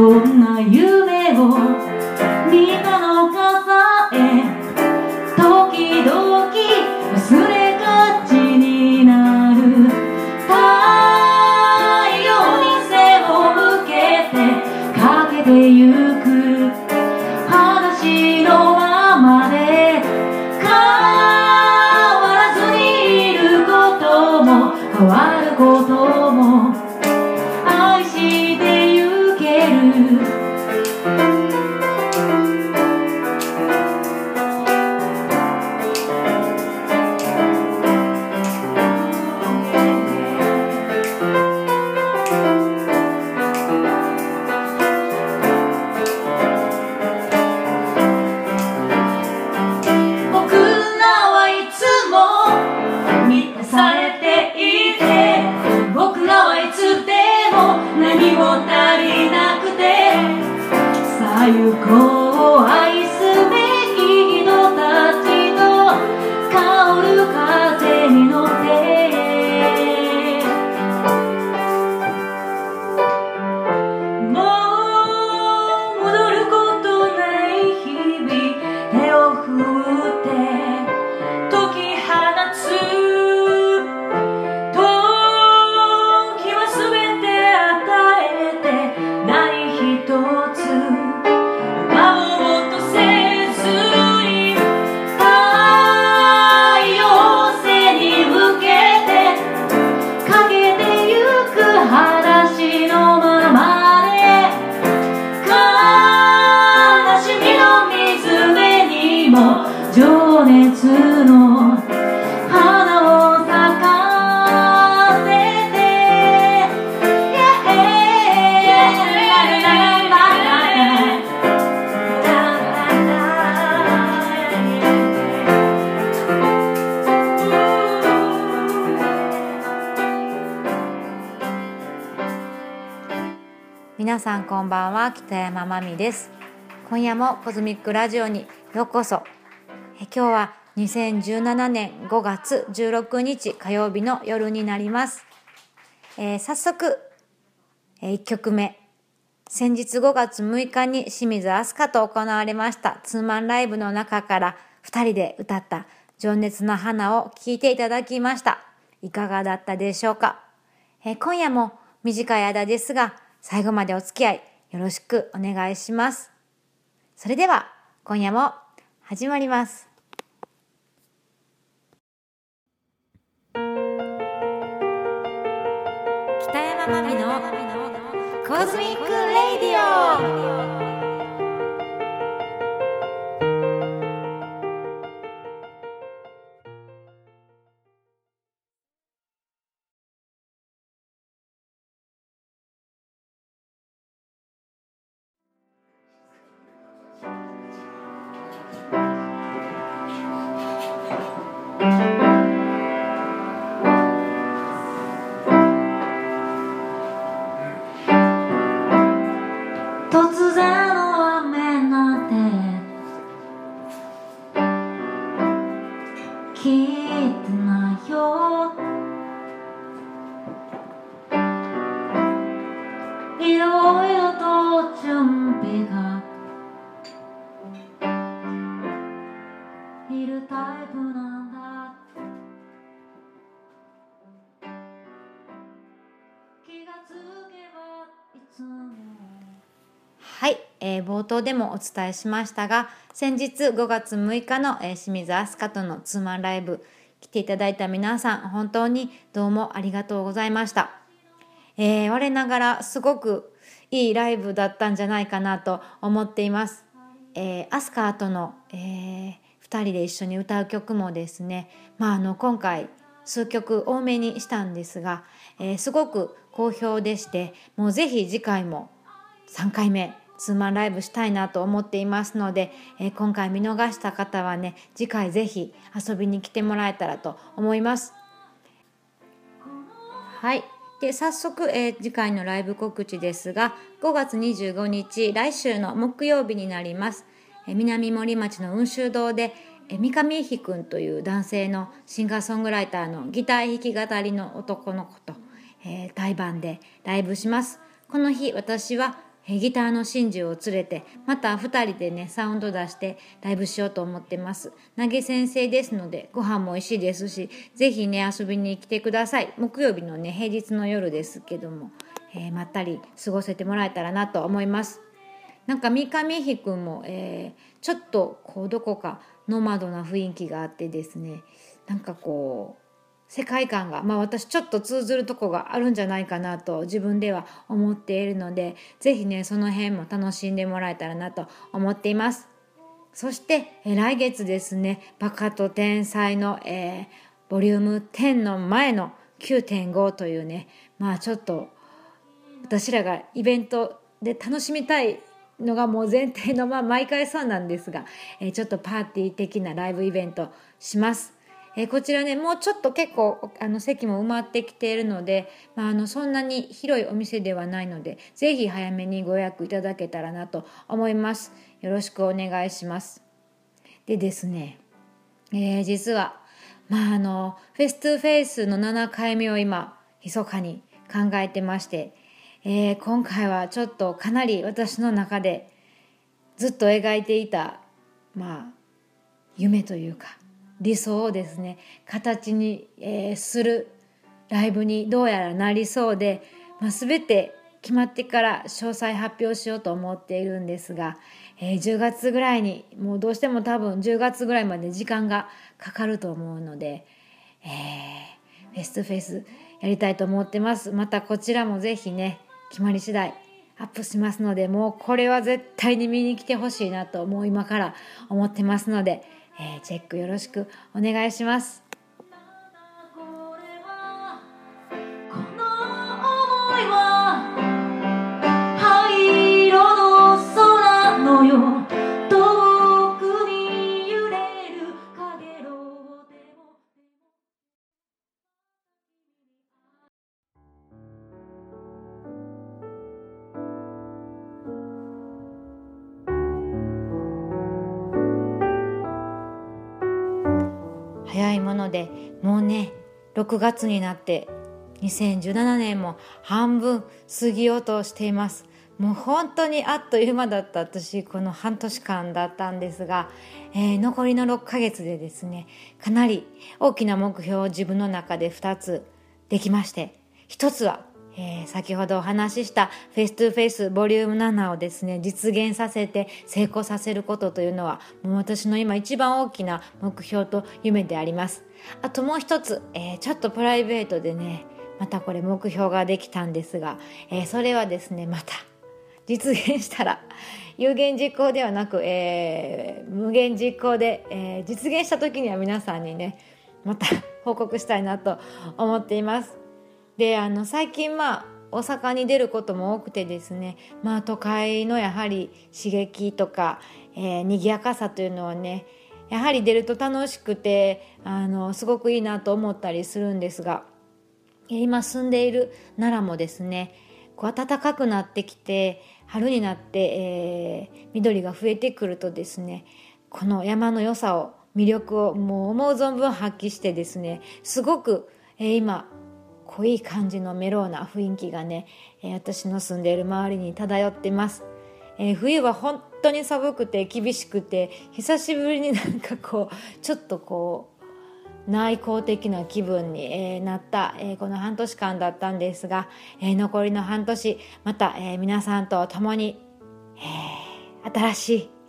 どんな夢を見たのかさえ時々忘れがちになる太陽に背を向けてかけてゆく裸足のままで変わらずにいることも変わることも愛してさあ熱の花を咲かせて。皆さんこんばんは北山まみです。今夜もコズミックラジオにようこそ。今日は2017年5月16日火曜日の夜になります、えー早速、え1曲目。先日5月6日に清水飛鳥と行われましたツーマンライブの中から2人で歌った情熱の花を聴いていただきました。いかがだったでしょうか？えー今夜も短い間ですが最後までお付き合いよろしくお願いします。それでは今夜も始まります。冒頭でもお伝えしましたが先日5月6日の、え清水飛鳥とのツーマンライブ来ていただいた皆さん本当にどうもありがとうございました、えー、我ながらすごくいいライブだったんじゃないかなと思っています、えー、アスカとの、えー、2人で一緒に歌う曲もですね、まあ、あの今回数曲多めにしたんですが、えー、すごく好評でしてもうぜひ次回も3回目ツーマンライブしたいなと思っていますので、えー、今回見逃した方はね次回ぜひ遊びに来てもらえたらと思います。はい。で早速、えー、次回のライブ告知ですが5月25日来週の木曜日になります、えー、南森町の雲州堂で、えー、三上恵くんという男性のシンガーソングライターのギター弾き語りの男の子と、えー、対バンでライブします。この日私はギターの真珠を連れてまた2人でねサウンド出してライブしようと思ってます。投げ先生ですのでご飯も美味しいですしぜひね遊びに来てください。木曜日のね平日の夜ですけども、えー、まったり過ごせてもらえたらなと思います。なんか三上ひくんも、えー、ちょっとこうどこかノマドな雰囲気があってですねなんかこう世界観が、まあ、私ちょっと通ずるとこがあるんじゃないかなと自分では思っているので是非ねその辺も楽しんでもらえたらなと思っていますそしてえ来月ですね「バカと天才の」えー、ボリューム10の前の9.5というねまあちょっと私らがイベントで楽しみたいのがもう前提のまあ毎回そうなんですが、えー、ちょっとパーティー的なライブイベントします。えー、こちらねもうちょっと結構あの席も埋まってきているので、まあ、あのそんなに広いお店ではないので是非早めにご予約いただけたらなと思います。よろしくお願いします。でですね、えー、実はまああのフェス2フェイスの7回目を今密かに考えてまして、えー、今回はちょっとかなり私の中でずっと描いていたまあ夢というか理想をですね。形に、えー、するライブにどうやらなりそうで、まあ、全て決まってから詳細発表しようと思っているんですが、えー、10月ぐらいにもうどうしても多分10月ぐらいまで時間がかかると思うので、えー、フェストフェスやりたいと思ってます。またこちらもぜひね決まり次第アップしますのでもうこれは絶対に見に来てほしいなともう今から思ってますのでえー、チェックよろしくお願いします。早いものでもうね6月になって2017年も半分過ぎようとしています。もう本当にあっという間だった私この半年間だったんですが、えー、残りの6ヶ月でですねかなり大きな目標を自分の中で2つできまして1つはえー、先ほどお話しした Face to Face volume 7をですね実現させて成功させることというのはもう私の今一番大きな目標と夢であります。あともう一つ、えー、ちょっとプライベートでねまたこれ目標ができたんですが、えー、それはですねまた実現したら有言実行ではなく、えー、無限実行で、えー、実現した時には皆さんにねまた報告したいなと思っています。であの最近まあ大阪に出ることも多くてですねまあ都会のやはり刺激とか、えー、賑やかさというのはねやはり出ると楽しくてあのすごくいいなと思ったりするんですが今住んでいる奈良もですねこう暖かくなってきて春になって、えー、緑が増えてくるとですねこの山の良さを魅力をもう思う存分発揮してですねすごく、えー、今濃い感じのメローな雰囲気がね、えー、私の住んでいる周りに漂ってます、えー、冬は本当に寒くて厳しくて久しぶりになんかこうちょっとこう内向的な気分に、えー、なった、え、この半年間だったんですが、え、残りの半年また、え、皆さんと共に、え、新しい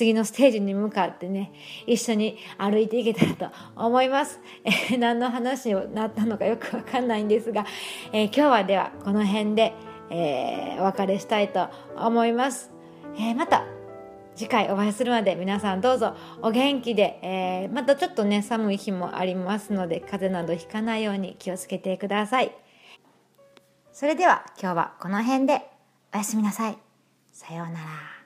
次のステージに向かってね一緒に歩いていけたらと思います、えー何の話になったのかよくわかんないんですが、えー今日はではこの辺で、えーお別れしたいと思います、えーまた次回お会いするまで皆さんどうぞお元気で、えーまたちょっとね寒い日もありますので風邪などひかないように気をつけてください。それでは今日はこの辺でおやすみなさい。さようなら。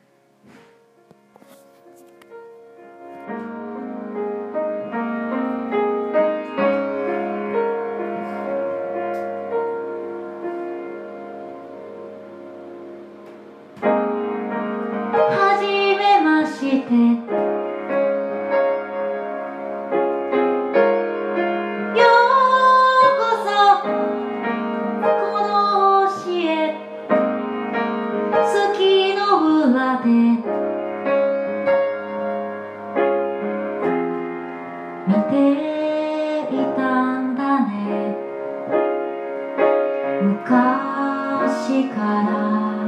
昔から。